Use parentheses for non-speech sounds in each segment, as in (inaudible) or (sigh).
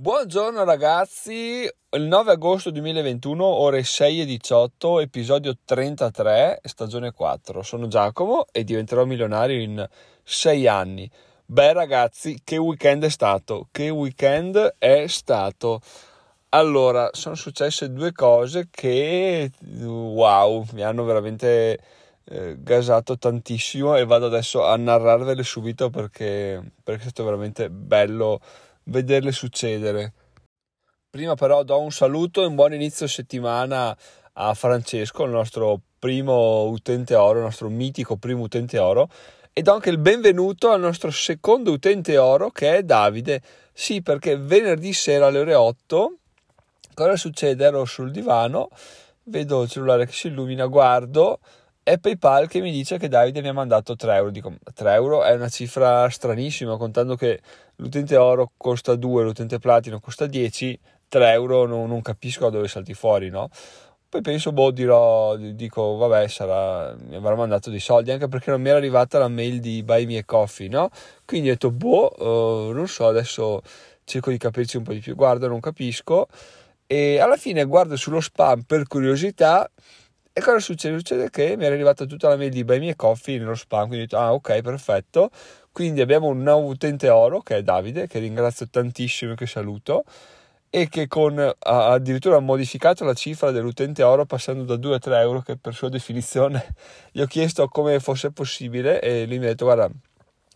Buongiorno ragazzi, il 9 agosto 2021, ore 6 e 18, episodio 33, stagione 4. Sono Giacomo e diventerò milionario in 6 anni. Beh ragazzi, che weekend è stato? Che weekend è stato? Allora, sono successe due cose che, wow, mi hanno veramente eh, gasato tantissimo e vado adesso a narrarvele subito perché, perché è stato veramente bello vederle succedere. Prima però do un saluto e un buon inizio settimana a Francesco, il nostro primo utente oro, il nostro mitico primo utente oro, e do anche il benvenuto al nostro secondo utente oro che è Davide. Sì, perché venerdì sera alle ore 8, cosa succede? Ero sul divano, vedo il cellulare che si illumina, guardo, è PayPal che mi dice che Davide mi ha mandato 3 euro. Dico, 3 euro è una cifra stranissima, contando che l'utente oro costa 2, l'utente platino costa 10, 3 euro non, non capisco da dove salti fuori, no? Poi penso, boh, dirò, dico, vabbè, sarà, mi avrà mandato dei soldi, anche perché non mi era arrivata la mail di Buy Me Coffee, no? Quindi ho detto, boh, uh, non so, adesso cerco di capirci un po' di più, guardo, non capisco. E alla fine guardo sullo spam per curiosità e cosa succede? Succede che mi era arrivata tutta la mail di Buy Me a Coffee nello spam, quindi ho detto, ah ok, perfetto. Quindi abbiamo un nuovo utente oro, che è Davide, che ringrazio tantissimo e che saluto, e che con, ha addirittura modificato la cifra dell'utente oro passando da 2 a 3 euro, che per sua definizione (laughs) gli ho chiesto come fosse possibile e lui mi ha detto, guarda,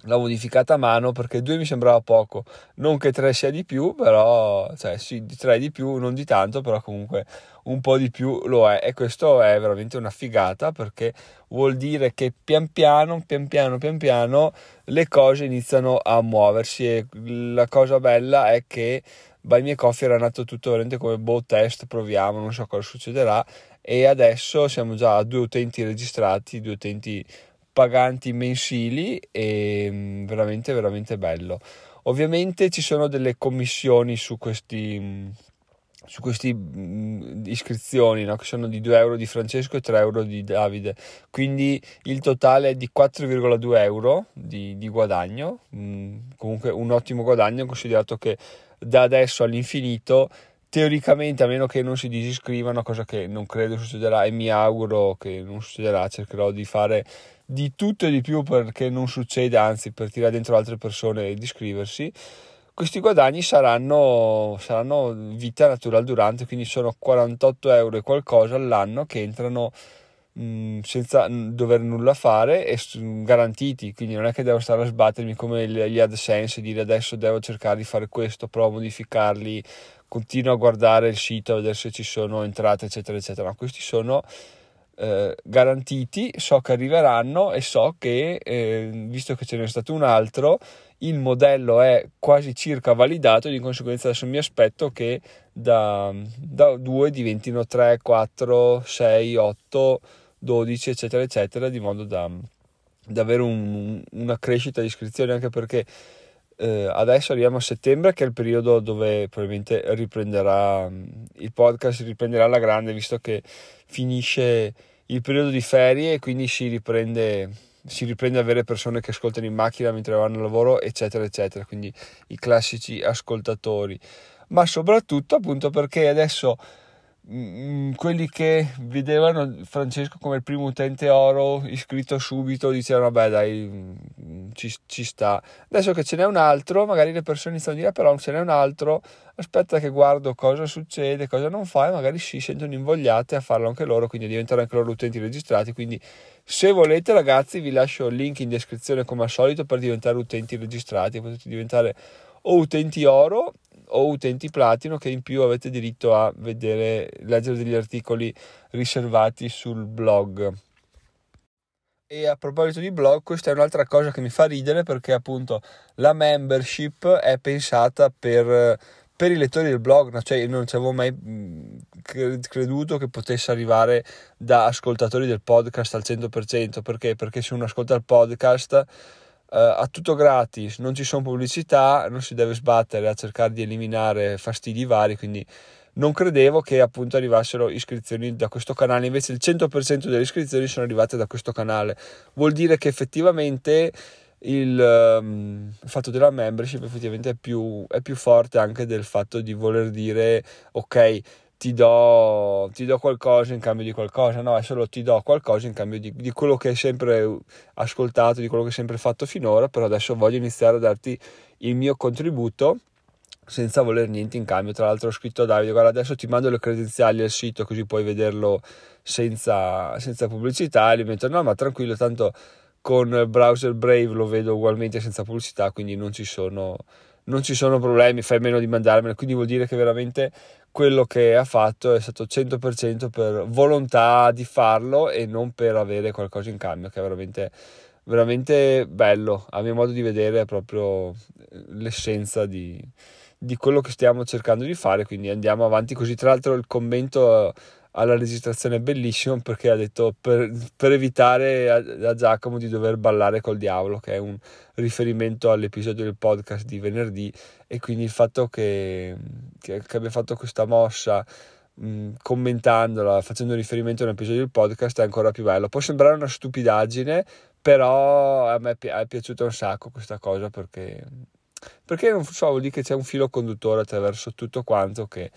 l'ho modificata a mano perché 2 mi sembrava poco, non che 3 sia di più, però cioè sì, di 3 di più, non di tanto, però comunque un po' di più lo è. E questo è veramente una figata perché vuol dire che pian piano, pian piano, pian piano le cose iniziano a muoversi. E la cosa bella è che By Me Coffee era nato tutto veramente come boh test, proviamo, non so cosa succederà. E adesso siamo già a due utenti registrati, due utenti paganti mensili e mm, veramente veramente bello. Ovviamente ci sono delle commissioni su questi mm, su queste mm, iscrizioni no? che sono di 2 euro di Francesco e 3 euro di Davide quindi il totale è di 4,2 euro di, di guadagno mm, comunque un ottimo guadagno considerato che da adesso all'infinito teoricamente a meno che non si disiscrivano cosa che non credo succederà e mi auguro che non succederà cercherò di fare di tutto e di più perché non succeda, anzi per tirare dentro altre persone e iscriversi, questi guadagni saranno, saranno vita natural durante, quindi sono 48 euro e qualcosa all'anno che entrano mm, senza dover nulla fare e garantiti, quindi non è che devo stare a sbattermi come gli AdSense e dire adesso devo cercare di fare questo, provo a modificarli, continuo a guardare il sito a vedere se ci sono entrate eccetera eccetera, no, questi sono eh, garantiti, so che arriveranno e so che, eh, visto che ce n'è stato un altro, il modello è quasi circa validato di conseguenza adesso mi aspetto che da, da 2 diventino 3, 4, 6, 8, 12 eccetera eccetera di modo da, da avere un, una crescita di iscrizioni anche perché eh, adesso arriviamo a settembre che è il periodo dove probabilmente riprenderà il podcast riprenderà alla grande visto che finisce il periodo di ferie e quindi si riprende si riprende ad avere persone che ascoltano in macchina mentre vanno al lavoro eccetera eccetera. Quindi i classici ascoltatori. Ma soprattutto appunto perché adesso Mm, quelli che vedevano Francesco come il primo utente oro iscritto subito dicevano vabbè dai mm, ci, ci, sta. Adesso che ce n'è un altro magari le persone iniziano a dire però ce n'è un altro aspetta che guardo cosa succede cosa non fa e magari si sentono invogliate a farlo anche loro quindi diventano anche loro utenti registrati. Quindi se volete ragazzi vi lascio il link in descrizione come al solito per diventare utenti registrati. Potete diventare o utenti oro o utenti platino che in più avete diritto a vedere, leggere degli articoli riservati sul blog. E a proposito di blog, questa è un'altra cosa che mi fa ridere perché appunto la membership è pensata per, per i lettori del blog, cioè io non ci avevo mai creduto che potesse arrivare da ascoltatori del podcast al 100%, perché? Perché se uno ascolta il podcast a tutto gratis, non ci sono pubblicità, non si deve sbattere a cercare di eliminare fastidi vari, quindi non credevo che appunto arrivassero iscrizioni da questo canale, invece il 100% delle iscrizioni sono arrivate da questo canale. Vuol dire che effettivamente il, um, fatto della membership effettivamente è più, è più forte anche del fatto di voler dire ok ti do, ti do, qualcosa in cambio di qualcosa, no, è solo ti do qualcosa in cambio di, di, quello che hai sempre ascoltato, di quello che hai sempre fatto finora, però adesso voglio iniziare a darti il mio contributo senza voler niente in cambio. Tra l'altro ho scritto a Davide, guarda adesso ti mando le credenziali al sito così puoi vederlo senza, senza pubblicità. E gli metto no ma tranquillo, tanto con browser Brave lo vedo ugualmente senza pubblicità, quindi non ci sono, non ci sono problemi, fai meno di mandarmelo, quindi vuol dire che veramente quello che ha fatto è stato 100% per volontà di farlo e non per avere qualcosa in cambio, che è veramente, veramente bello, a mio modo di vedere è proprio l'essenza di, di quello che stiamo cercando di fare, quindi andiamo avanti così. Tra l'altro il commento alla registrazione è bellissimo perché ha detto per, per evitare a, a, Giacomo di dover ballare col diavolo, che è un riferimento all'episodio del podcast di venerdì e quindi il fatto che, che, che abbia fatto questa mossa mh, commentandola, facendo riferimento a un episodio del podcast è ancora più bello. Può sembrare una stupidaggine, però a me è piaciuta un sacco questa cosa perché perché non so, vuol dire che c'è un filo conduttore attraverso tutto quanto che,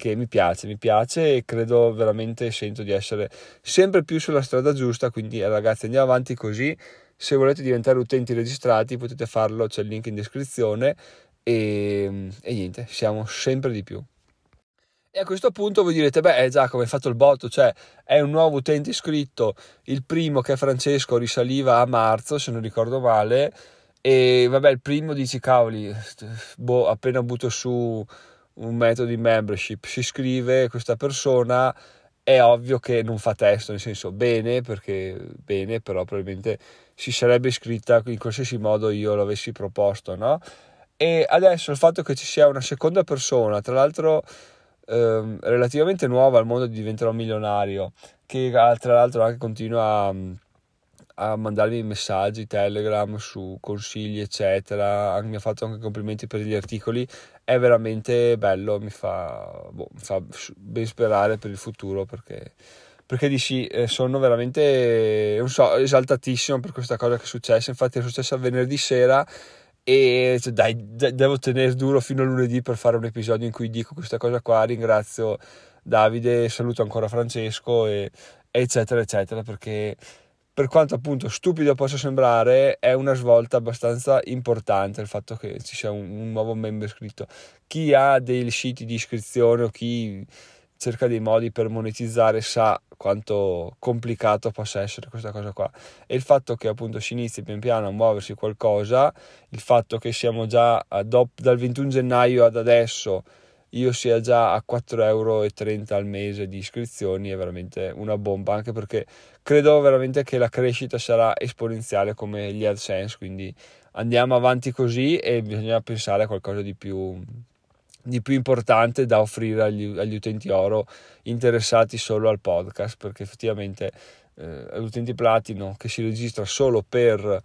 che mi piace, mi piace e credo veramente sento di essere sempre più sulla strada giusta, quindi ragazzi andiamo avanti così, se volete diventare utenti registrati potete farlo, c'è il link in descrizione e, e niente, siamo sempre di più. E a questo punto voi direte, beh Giacomo hai fatto il botto, cioè è un nuovo utente iscritto, il primo che è Francesco risaliva a marzo se non ricordo male, e vabbè, il primo dici, cavoli, boh, appena butto su un metodo di membership, si iscrive questa persona, è ovvio che non fa testo, nel senso bene, perché bene, però probabilmente si sarebbe iscritta in qualsiasi modo io l'avessi proposto, no? E adesso il fatto che ci sia una seconda persona, tra l'altro ehm, relativamente nuova al mondo di diventerò milionario, che tra l'altro anche continua a a mandarmi messaggi, telegram su consigli, eccetera. Mi ha fatto anche complimenti per gli articoli. È veramente bello, mi fa, boh, mi fa ben sperare per il futuro perché, perché dici, eh, sono veramente, non so, esaltatissimo per questa cosa che è successa. Infatti, è successa venerdì sera e cioè, dai, devo tenere duro fino a lunedì per fare un episodio in cui dico questa cosa qua. Ringrazio Davide, saluto ancora Francesco, e, eccetera, eccetera, perché per quanto appunto stupido possa sembrare, è una svolta abbastanza importante il fatto che ci sia un, un nuovo membro iscritto. Chi ha dei siti di iscrizione o chi cerca dei modi per monetizzare sa quanto complicato possa essere questa cosa qua e il fatto che appunto si inizi pian piano a muoversi qualcosa il fatto che siamo già dop- dal 21 gennaio ad adesso io sia già a 4,30 euro al mese di iscrizioni è veramente una bomba, anche perché credo veramente che la crescita sarà esponenziale come gli AdSense, quindi andiamo avanti così e bisogna pensare a qualcosa di più, di più importante da offrire agli, agli, utenti oro interessati solo al podcast, perché effettivamente eh, l'utente platino che si registra solo per,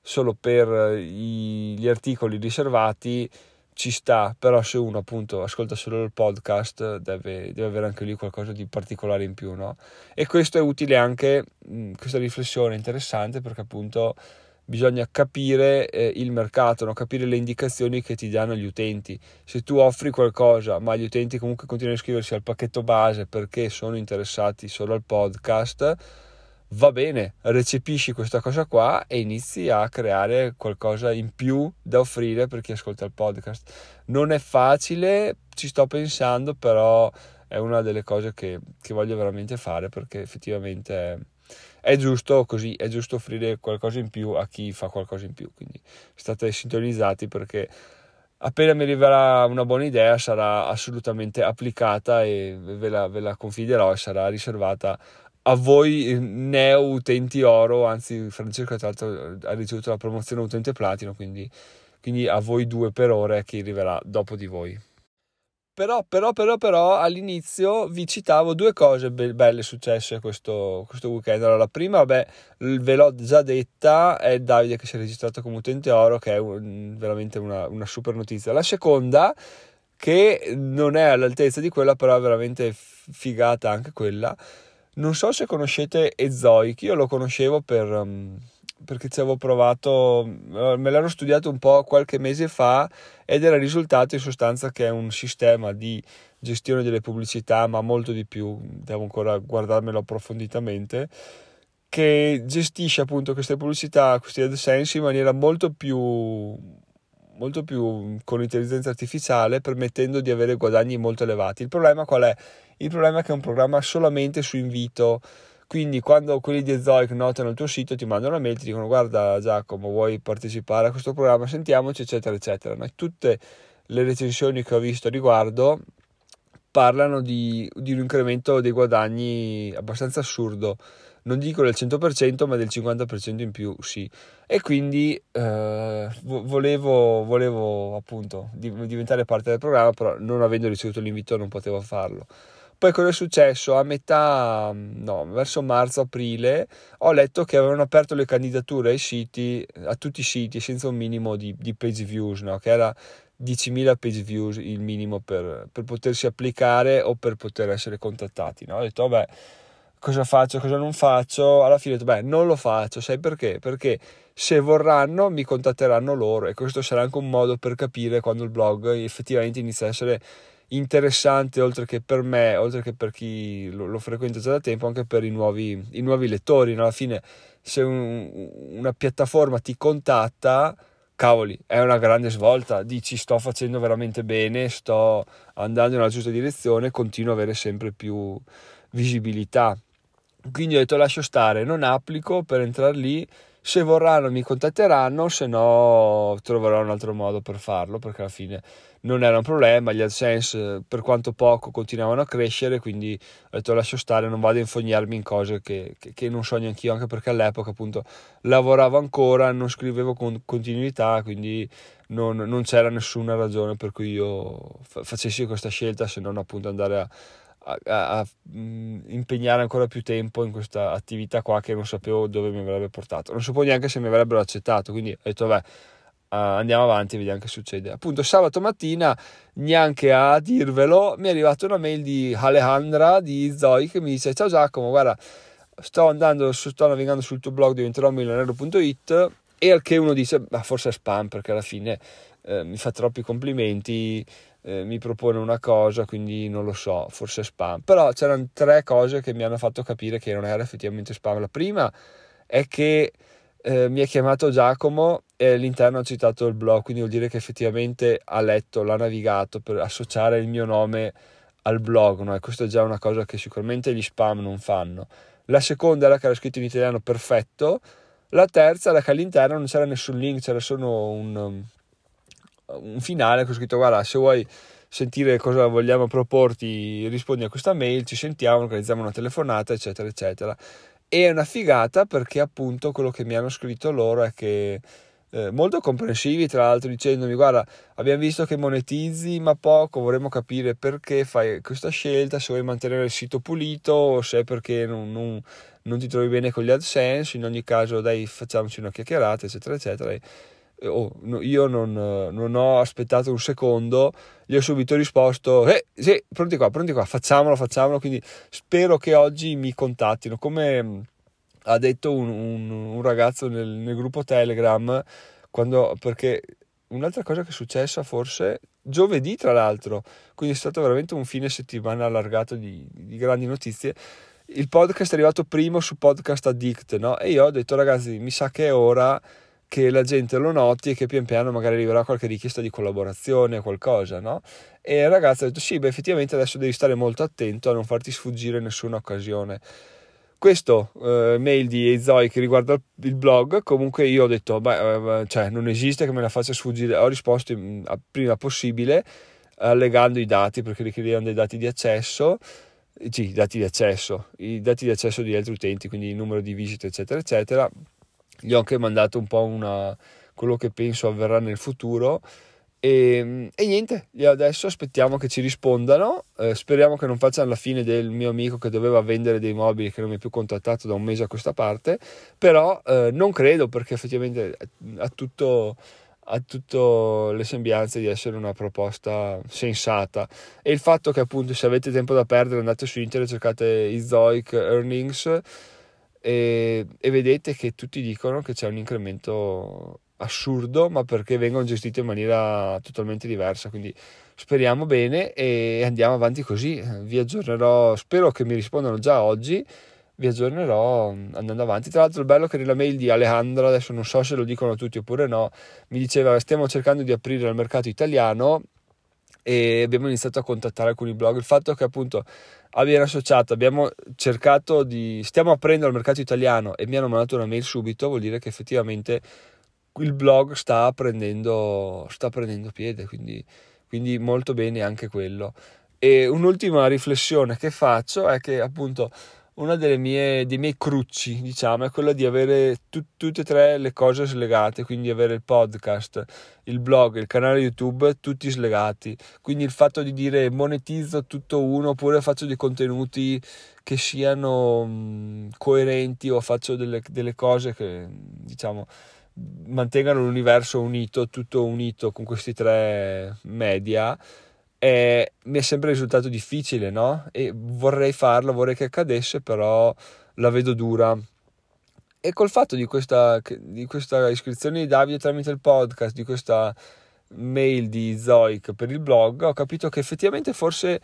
solo per i, gli articoli riservati ci sta, però se uno appunto ascolta solo il podcast deve, deve avere anche lì qualcosa di particolare in più, no? E questo è utile anche, mh, questa riflessione è interessante perché appunto bisogna capire eh, il mercato, no? capire le indicazioni che ti danno gli utenti. Se tu offri qualcosa, ma gli utenti comunque continuano a iscriversi al pacchetto base perché sono interessati solo al podcast, va bene, recepisci questa cosa qua e inizi a creare qualcosa in più da offrire per chi ascolta il podcast. Non è facile, ci sto pensando, però è una delle cose che, che voglio veramente fare perché effettivamente è, è, giusto così, è giusto offrire qualcosa in più a chi fa qualcosa in più. Quindi state sintonizzati perché appena mi arriverà una buona idea sarà assolutamente applicata e ve la, ve la confiderò e sarà riservata a voi eh, neo utenti oro, anzi Francesco tra l'altro ha ricevuto la promozione utente platino, quindi, quindi a voi due per ore che arriverà dopo di voi. Però, però, però, però all'inizio vi citavo due cose be- belle successe questo, questo weekend. Allora, la prima, vabbè, ve l'ho già detta, è Davide che si è registrato come utente oro, che è un, veramente una, una super notizia. La seconda, che non è all'altezza di quella, però è veramente figata anche quella, non so se conoscete Ezoic, io lo conoscevo per, um, perché ci avevo provato, me l'ero studiato un po' qualche mese fa ed era risultato in sostanza che è un sistema di gestione delle pubblicità, ma molto di più, devo ancora guardarmelo approfonditamente, che gestisce appunto queste pubblicità, questi AdSense in maniera molto più, molto più con intelligenza artificiale, permettendo di avere guadagni molto elevati. Il problema qual è? Il problema è che è un programma solamente su invito quindi quando quelli di Ezoic notano il tuo sito ti mandano una mail, ti dicono guarda Giacomo vuoi partecipare a questo programma, sentiamoci eccetera eccetera. Ma tutte le recensioni che ho visto a riguardo parlano di, di un incremento dei guadagni abbastanza assurdo non dico del 100% ma del 50% in più sì e quindi eh, volevo, volevo appunto diventare parte del programma però non avendo ricevuto l'invito non potevo farlo poi cosa è successo? A metà, no, verso marzo-aprile ho letto che avevano aperto le candidature ai siti, a tutti i siti senza un minimo di, di page views, no? che era 10.000 page views il minimo per, per, potersi applicare o per poter essere contattati. No? Ho detto, vabbè, cosa faccio, cosa non faccio? Alla fine ho detto, beh, non lo faccio, sai perché? Perché se vorranno mi contatteranno loro e questo sarà anche un modo per capire quando il blog effettivamente inizia a essere interessante oltre che per me, oltre che per chi lo, lo frequenta già da tempo, anche per i nuovi, i nuovi lettori. No? Alla fine, se un, una piattaforma ti contatta, cavoli, è una grande svolta. Dici sto facendo veramente bene, sto andando nella giusta direzione, continuo ad avere sempre più visibilità. Quindi ho detto lascio stare, non applico per entrare lì. Se vorranno mi contatteranno, se no troverò un altro modo per farlo perché alla fine non era un problema, gli AdSense per quanto poco continuavano a crescere, quindi ho detto lascio stare, non vado a infognarmi in cose che, che, che non so neanche io, anche perché all'epoca appunto lavoravo ancora, non scrivevo con continuità, quindi non, non c'era nessuna ragione per cui io facessi questa scelta se non appunto andare a a, a, a mm, impegnare ancora più tempo in questa attività qua che non sapevo dove mi avrebbe portato. Non sapevo neanche se mi avrebbero accettato, quindi ho detto vabbè uh, andiamo avanti e vediamo che succede. Appunto sabato mattina, neanche a dirvelo, mi è arrivata una mail di Alejandra di Zoe che mi dice ciao Giacomo, guarda sto andando, sto navigando sul tuo blog diventerò milionario.it e al che uno dice, ma forse è spam perché alla fine eh, mi fa troppi complimenti, eh, mi propone una cosa, quindi non lo so, forse spam. Però c'erano tre cose che mi hanno fatto capire che non era effettivamente spam. La prima è che eh, mi ha chiamato Giacomo e all'interno ha citato il blog, quindi vuol dire che effettivamente ha letto, l'ha navigato per associare il mio nome al blog, no? e questa è già una cosa che sicuramente gli spam non fanno. La seconda era che era scritto in italiano perfetto, la terza era che all'interno non c'era nessun link, c'era solo un, un finale con scritto guarda se vuoi sentire cosa vogliamo proporti rispondi a questa mail ci sentiamo organizziamo una telefonata eccetera eccetera. E è una figata perché appunto quello che mi hanno scritto loro è che eh, molto comprensivi tra l'altro dicendomi guarda abbiamo visto che monetizzi ma poco vorremmo capire perché fai questa scelta se vuoi mantenere il sito pulito o se è perché non, non, non ti trovi bene con gli AdSense in ogni caso dai facciamoci una chiacchierata eccetera eccetera oh, io non, non, ho aspettato un secondo, gli ho subito risposto, eh sì, pronti qua, pronti qua, facciamolo, facciamolo, quindi spero che oggi mi contattino, come mm, ha detto un, un, un ragazzo nel, nel, gruppo Telegram, quando, perché un'altra cosa che è successa forse giovedì tra l'altro, quindi è stato veramente un fine settimana allargato di, di grandi notizie, il podcast è arrivato primo su Podcast Addict, no? E io ho detto ragazzi, mi sa che è ora che la gente lo noti e che pian piano magari arriverà qualche richiesta di collaborazione, qualcosa, no? E il ragazzo ha detto sì, beh effettivamente adesso devi stare molto attento a non farti sfuggire nessuna occasione. Questo eh, mail di Ezoe che riguarda il blog, comunque io ho detto, beh, eh, cioè non esiste che me la faccia sfuggire, ho risposto in, prima possibile allegando i dati perché richiedevano dei dati di accesso, sì, i dati di accesso, i dati di accesso di altri utenti, quindi il numero di visite, eccetera, eccetera gli ho anche mandato un po' una, quello che penso avverrà nel futuro. E, e, niente, adesso aspettiamo che ci rispondano. Eh, speriamo che non facciano la fine del mio amico che doveva vendere dei mobili che non mi ha più contattato da un mese a questa parte. Però eh, non credo perché effettivamente ha tutto, ha tutto le sembianze di essere una proposta sensata. E il fatto che appunto se avete tempo da perdere andate su internet cercate Izoic Earnings e, e vedete che tutti dicono che c'è un incremento assurdo, ma perché vengono gestiti in maniera totalmente diversa. Quindi speriamo bene e andiamo avanti così. Vi aggiornerò, spero che mi rispondano già oggi. Vi aggiornerò andando avanti. Tra l'altro, il bello che nella mail di Alejandro, adesso non so se lo dicono tutti oppure no, mi diceva: Stiamo cercando di aprire il mercato italiano e abbiamo iniziato a contattare alcuni blog. Il fatto che appunto abbiano associato, abbiamo cercato di, stiamo aprendo al mercato italiano e mi hanno mandato una mail subito, vuol dire che effettivamente il blog sta prendendo, sta prendendo piede, quindi, quindi molto bene anche quello. E un'ultima riflessione che faccio è che appunto mie, dei miei crucci, diciamo, è quella di avere tut, tutte e tre le cose slegate, quindi avere il podcast, il blog, il canale YouTube, tutti slegati. Quindi il fatto di dire monetizzo tutto uno oppure faccio dei contenuti che siano mh, coerenti o faccio delle, delle cose che, diciamo, mantengano l'universo unito, tutto unito con questi tre media e mi è sempre risultato difficile, no? E vorrei farlo, vorrei che accadesse, però la vedo dura. E col fatto di questa, di questa iscrizione di Davide tramite il podcast, di questa mail di Zoic per il blog, ho capito che effettivamente forse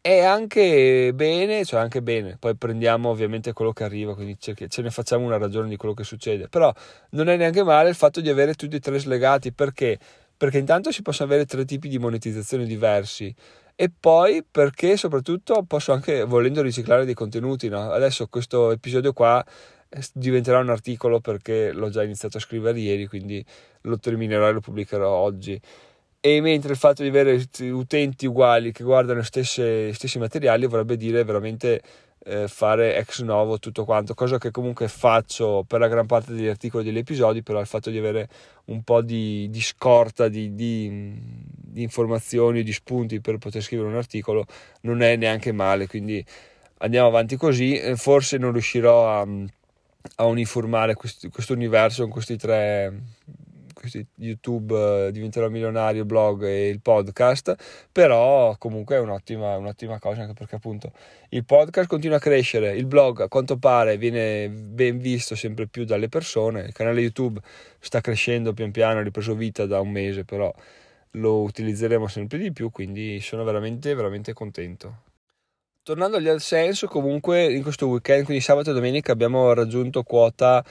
è anche bene, cioè anche bene, poi prendiamo ovviamente quello che arriva, quindi ce ne facciamo una ragione di quello che succede, però non è neanche male il fatto di avere tutti e tre slegati, perché? Perché intanto si possono avere tre tipi di monetizzazione diversi e poi perché soprattutto posso anche volendo riciclare dei contenuti no? adesso questo episodio qua eh, diventerà un articolo perché l'ho già iniziato a scrivere ieri quindi lo terminerò e lo pubblicherò oggi e mentre il fatto di avere utenti uguali che guardano gli stessi materiali vorrebbe dire veramente eh, fare ex novo tutto quanto, cosa che comunque faccio per la gran parte degli articoli degli episodi, però il fatto di avere un po' di, di scorta di, di, di informazioni, di spunti per poter scrivere un articolo non è neanche male, quindi andiamo avanti così, eh, forse non riuscirò a, a uniformare questo, questo universo con questi tre YouTube eh, diventerò milionario, blog e il podcast, però comunque è un'ottima, un'ottima cosa anche perché appunto il podcast continua a crescere, il blog a quanto pare viene ben visto sempre più dalle persone, il canale YouTube sta crescendo pian piano, ha ripreso vita da un mese, però lo utilizzeremo sempre di più, quindi sono veramente, veramente contento. Tornando agli AdSense, comunque in questo weekend, quindi sabato e domenica, abbiamo raggiunto quota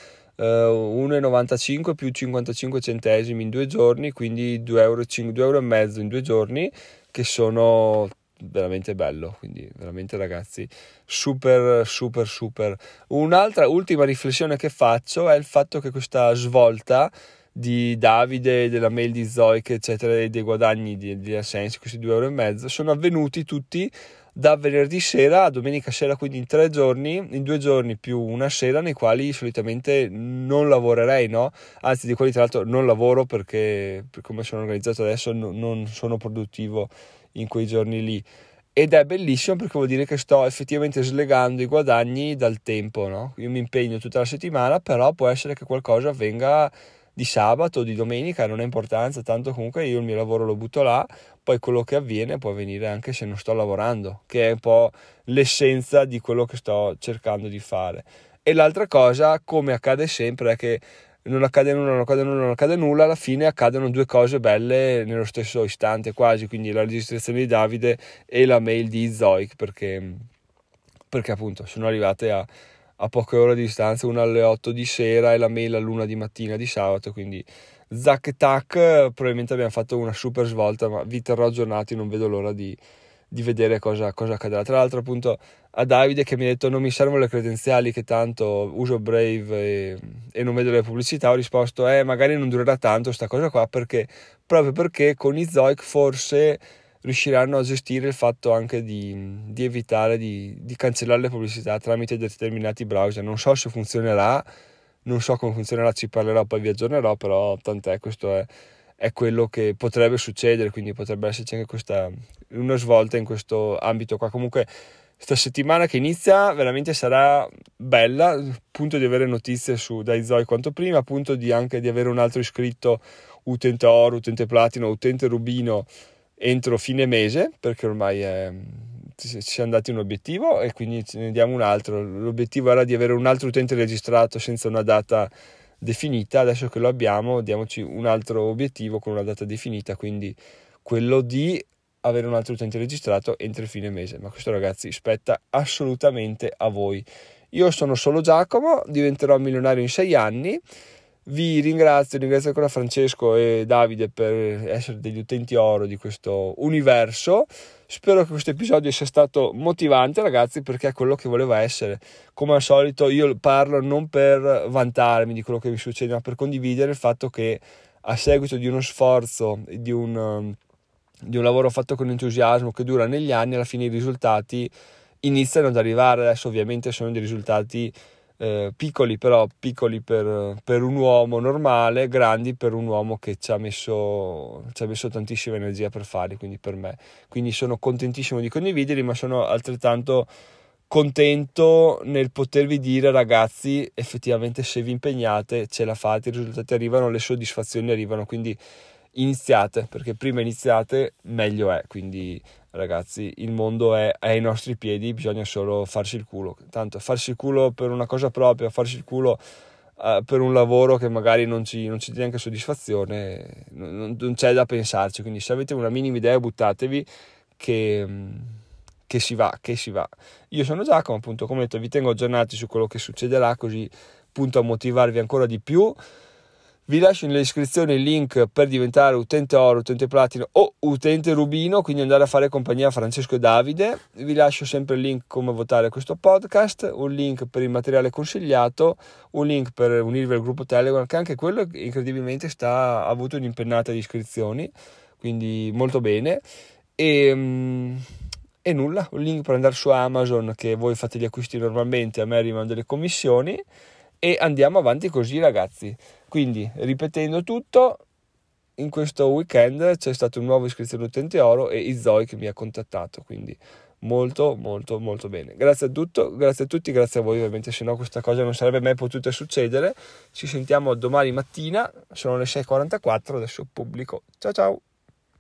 1,95 eh, più 55 centesimi in due giorni, quindi 2 euro, 5, 2 euro e mezzo in due giorni, che sono veramente bello, quindi veramente ragazzi, super, super, super. Un'altra ultima riflessione che faccio è il fatto che questa svolta di Davide, della mail di Zoic, eccetera, dei guadagni di, di Ascensi, questi 2 euro sono avvenuti tutti da venerdì sera a domenica sera, quindi in tre giorni, in due giorni più una sera nei quali solitamente non lavorerei, no? Anzi, di quelli tra l'altro non lavoro perché per come sono organizzato adesso no, non sono produttivo in quei giorni lì. Ed è bellissimo perché vuol dire che sto effettivamente slegando i guadagni dal tempo, no? Io mi impegno tutta la settimana, però può essere che qualcosa avvenga di sabato o di domenica, non ha importanza, tanto comunque io il mio lavoro lo butto là, poi quello che avviene può avvenire anche se non sto lavorando, che è un po' l'essenza di quello che sto cercando di fare. E l'altra cosa, come accade sempre, è che non accade nulla, non accade nulla, non accade nulla, alla fine accadono due cose belle nello stesso istante quasi, quindi la registrazione di Davide e la mail di Zoic, perché, perché appunto sono arrivate a, a poche ore di distanza, una alle 8 di sera e la mail all'una di mattina di sabato, quindi zac tac, probabilmente abbiamo fatto una super svolta, ma vi terrò aggiornati, non vedo l'ora di, di vedere cosa, cosa, accadrà. Tra l'altro, appunto, a Davide che mi ha detto non mi servono le credenziali, che tanto uso Brave e, e non vedo le pubblicità, ho risposto, eh, magari non durerà tanto questa cosa qua, perché proprio perché con i Zoic forse riusciranno a gestire il fatto anche di, di evitare di, di, cancellare le pubblicità tramite determinati browser. Non so se funzionerà, non so come funzionerà, ci parlerò, poi vi aggiornerò, però tant'è, questo è, è quello che potrebbe succedere, quindi potrebbe esserci anche questa, una svolta in questo ambito qua. Comunque questa settimana che inizia veramente sarà bella, appunto di avere notizie su dai Zoe quanto prima, appunto di anche di avere un altro iscritto utente oro, utente platino, utente rubino entro fine mese, perché ormai è, ci siamo dati un obiettivo e quindi ce ne diamo un altro. L'obiettivo era di avere un altro utente registrato senza una data definita, adesso che lo abbiamo diamoci un altro obiettivo con una data definita, quindi quello di avere un altro utente registrato entro fine mese, ma questo ragazzi spetta assolutamente a voi. Io sono solo Giacomo, diventerò milionario in sei anni. Vi ringrazio, ringrazio ancora Francesco e Davide per essere degli utenti oro di questo universo. Spero che questo episodio sia stato motivante, ragazzi, perché è quello che voleva essere. Come al solito, io parlo non per vantarmi di quello che mi succede, ma per condividere il fatto che a seguito di uno sforzo, di un, di un lavoro fatto con entusiasmo che dura negli anni, alla fine i risultati iniziano ad arrivare. Adesso, ovviamente, sono dei risultati eh, piccoli, però piccoli per, per, un uomo normale, grandi per un uomo che ci ha, messo, ci ha messo tantissima energia per farli, quindi per me. Quindi sono contentissimo di condividerli, ma sono altrettanto contento nel potervi dire ragazzi effettivamente se vi impegnate ce la fate i risultati arrivano le soddisfazioni arrivano quindi iniziate perché prima iniziate meglio è quindi ragazzi, il mondo è, è, ai nostri piedi, bisogna solo farsi il culo. Tanto farsi il culo per una cosa propria, farsi il culo uh, per un lavoro che magari non ci, non ci dia neanche soddisfazione, non, non, c'è da pensarci. Quindi se avete una minima idea buttatevi che, che, si va, che si va. Io sono Giacomo, appunto, come detto, vi tengo aggiornati su quello che succederà, così appunto a motivarvi ancora di più. Vi lascio nelle descrizioni il link per diventare utente oro, utente platino o utente rubino, quindi andare a fare compagnia a Francesco e Davide. Vi lascio sempre il link come votare questo podcast, un link per il materiale consigliato, un link per unirvi al gruppo Telegram, che anche quello incredibilmente sta, ha avuto un'impennata di iscrizioni, quindi molto bene. E, mm, e nulla, un link per andare su Amazon che voi fate gli acquisti normalmente, a me arrivano delle commissioni e andiamo avanti così ragazzi. Quindi, ripetendo tutto, in questo weekend c'è stata una nuova iscrizione utente oro e Izoi che mi ha contattato, quindi molto molto molto bene. Grazie a, tutto, grazie a tutti, grazie a voi ovviamente, se no questa cosa non sarebbe mai potuta succedere. Ci sentiamo domani mattina, sono le 6.44, adesso pubblico. Ciao ciao!